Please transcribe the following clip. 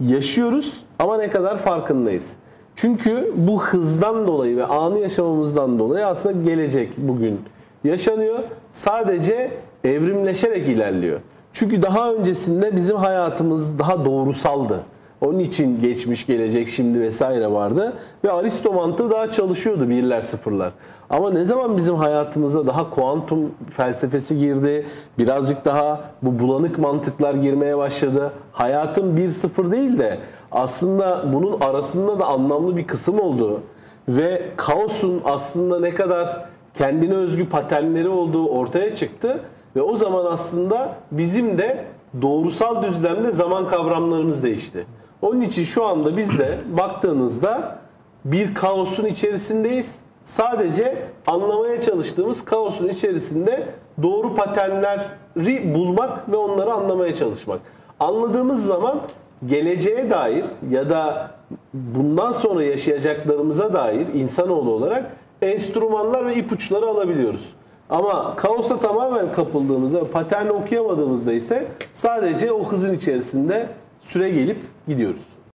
yaşıyoruz ama ne kadar farkındayız. Çünkü bu hızdan dolayı ve anı yaşamamızdan dolayı aslında gelecek bugün yaşanıyor. Sadece evrimleşerek ilerliyor. Çünkü daha öncesinde bizim hayatımız daha doğrusaldı. Onun için geçmiş, gelecek, şimdi vesaire vardı. Ve Aristo mantığı daha çalışıyordu birler sıfırlar. Ama ne zaman bizim hayatımıza daha kuantum felsefesi girdi, birazcık daha bu bulanık mantıklar girmeye başladı. Hayatın bir sıfır değil de aslında bunun arasında da anlamlı bir kısım olduğu ve kaosun aslında ne kadar kendine özgü paternleri olduğu ortaya çıktı. Ve o zaman aslında bizim de doğrusal düzlemde zaman kavramlarımız değişti. Onun için şu anda biz de baktığınızda bir kaosun içerisindeyiz. Sadece anlamaya çalıştığımız kaosun içerisinde doğru paternleri bulmak ve onları anlamaya çalışmak. Anladığımız zaman geleceğe dair ya da bundan sonra yaşayacaklarımıza dair insanoğlu olarak enstrümanlar ve ipuçları alabiliyoruz. Ama kaosa tamamen kapıldığımızda, paterni okuyamadığımızda ise sadece o hızın içerisinde süre gelip gidiyoruz.